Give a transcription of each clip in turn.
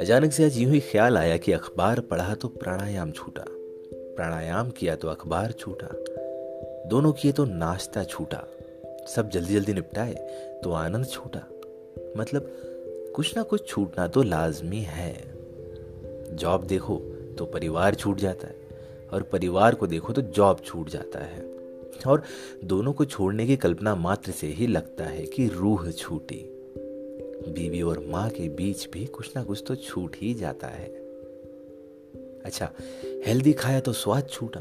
अचानक से आज यूँ ही ख्याल आया कि अखबार पढ़ा तो प्राणायाम छूटा। प्राणायाम किया तो अखबार छूटा। दोनों किए तो नाश्ता छूटा। सब जल्दी जल्दी निपटाए तो आनंद छूटा। मतलब कुछ ना कुछ छूटना तो लाजमी है। जॉब देखो तो परिवार छूट जाता है और परिवार को देखो तो जॉब छूट जाता है। और दोनों को छोड़ने की कल्पना मात्र से ही लगता है कि रूह छूटी। बीवी और माँ के बीच भी कुछ ना कुछ तो छूट ही जाता है। अच्छा हेल्दी खाया तो स्वाद छूटा।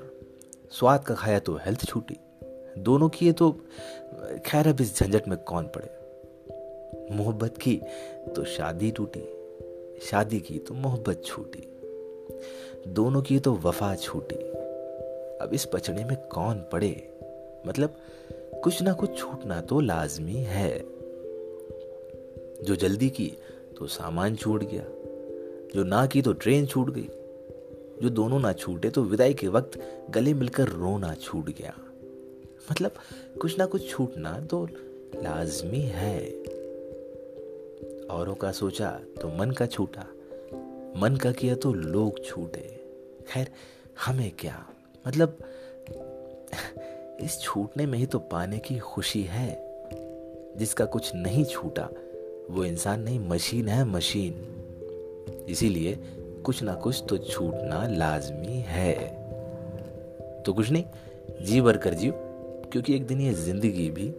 स्वाद का खाया तो हेल्थ छूटी। दोनों किए तो खैर अब इस झंझट में कौन पड़े? मोहब्बत की तो शादी टूटी। शादी की तो मोहब्बत छूटी। दोनों की तो वफा छूटी। अब इस पचड़े में कौन पड़े? मतलब कुछ ना कुछ छूटना तो लाजमी है। जो जल्दी की तो सामान छूट गया। जो ना की तो ट्रेन छूट गई। जो दोनों ना छूटे तो विदाई के वक्त गले मिलकर रोना छूट गया। मतलब कुछ ना कुछ छूटना तो लाजमी है। औरों का सोचा तो मन का छूटा। मन का किया तो लोग छूटे। खैर, हमें क्या? मतलब इस छूटने में ही तो पाने की खुशी है। जिसका कुछ नहीं छूटा, वो इंसान नहीं, मशीन है मशीन। इसीलिए कुछ ना कुछ तो छूटना लाजमी है। तो कुछ नहीं, जी भर कर जियो, क्योंकि एक दिन ये ज़िंदगी भी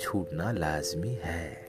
छूटना लाजमी है।